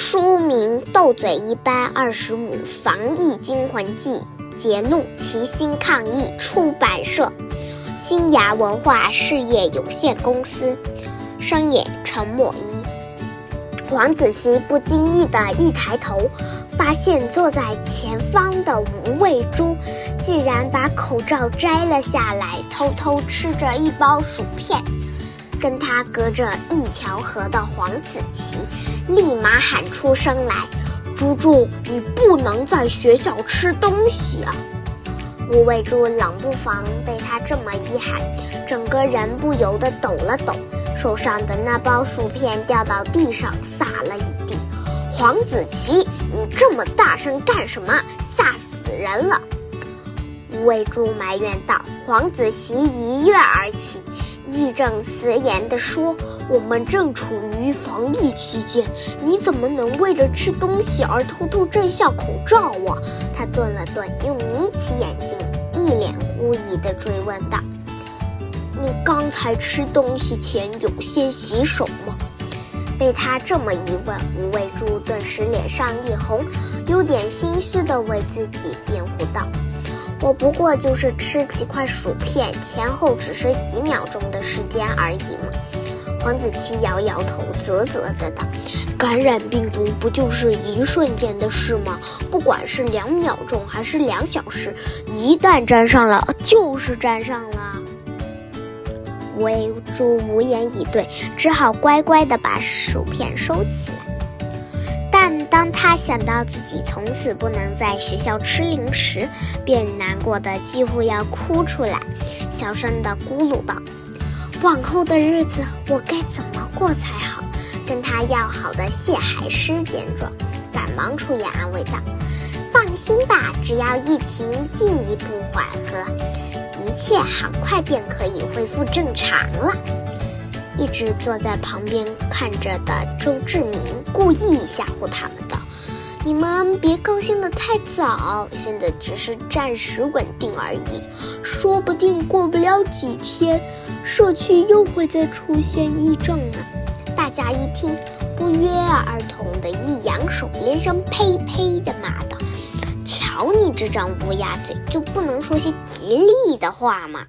书名《斗嘴一班二十五防疫惊魂记》，节录：齐心抗疫。出版社：新芽文化事业有限公司。声演：陈默一。黄子熙不经意的一抬头，发现坐在前方的吴卫珠，竟然把口罩摘了下来，偷偷吃着一包薯片。跟他隔着一条河的黄子琪，立马喊出声来：“猪猪，你不能在学校吃东西啊！”吴伟珠冷不防被他这么一喊，整个人不由得抖了抖，手上的那包薯片掉到地上，撒了一地。黄子琪，你这么大声干什么？吓死人了！吴伟珠埋怨道。黄子琪一跃而起。正辞严地说：“我们正处于防疫期间，你怎么能为着吃东西而偷偷摘下口罩啊？”他顿了顿，又眯起眼睛，一脸狐疑地追问道：“你刚才吃东西前有先洗手吗？”被他这么一问，吴卫珠顿时脸上一红，有点心虚地为自己辩护道。我不过就是吃几块薯片，前后只是几秒钟的时间而已嘛。黄子琪摇摇头，啧啧的道：“感染病毒不就是一瞬间的事吗？不管是两秒钟还是两小时，一旦沾上了，就是沾上了。”维珠无言以对，只好乖乖的把薯片收起来。但当他想到自己从此不能在学校吃零食，便难过的几乎要哭出来，小声的咕噜道：“往后的日子我该怎么过才好？”跟他要好的谢海狮见状，赶忙出言安慰道：“放心吧，只要疫情进一步缓和，一切很快便可以恢复正常了。”一直坐在旁边看着的周志明故意吓唬他们道：“你们别高兴得太早，现在只是暂时稳定而已，说不定过不了几天，社区又会再出现疫症呢。”大家一听，不约而同的一扬手，连声呸呸的骂道：“瞧你这张乌鸦嘴，就不能说些吉利的话吗？”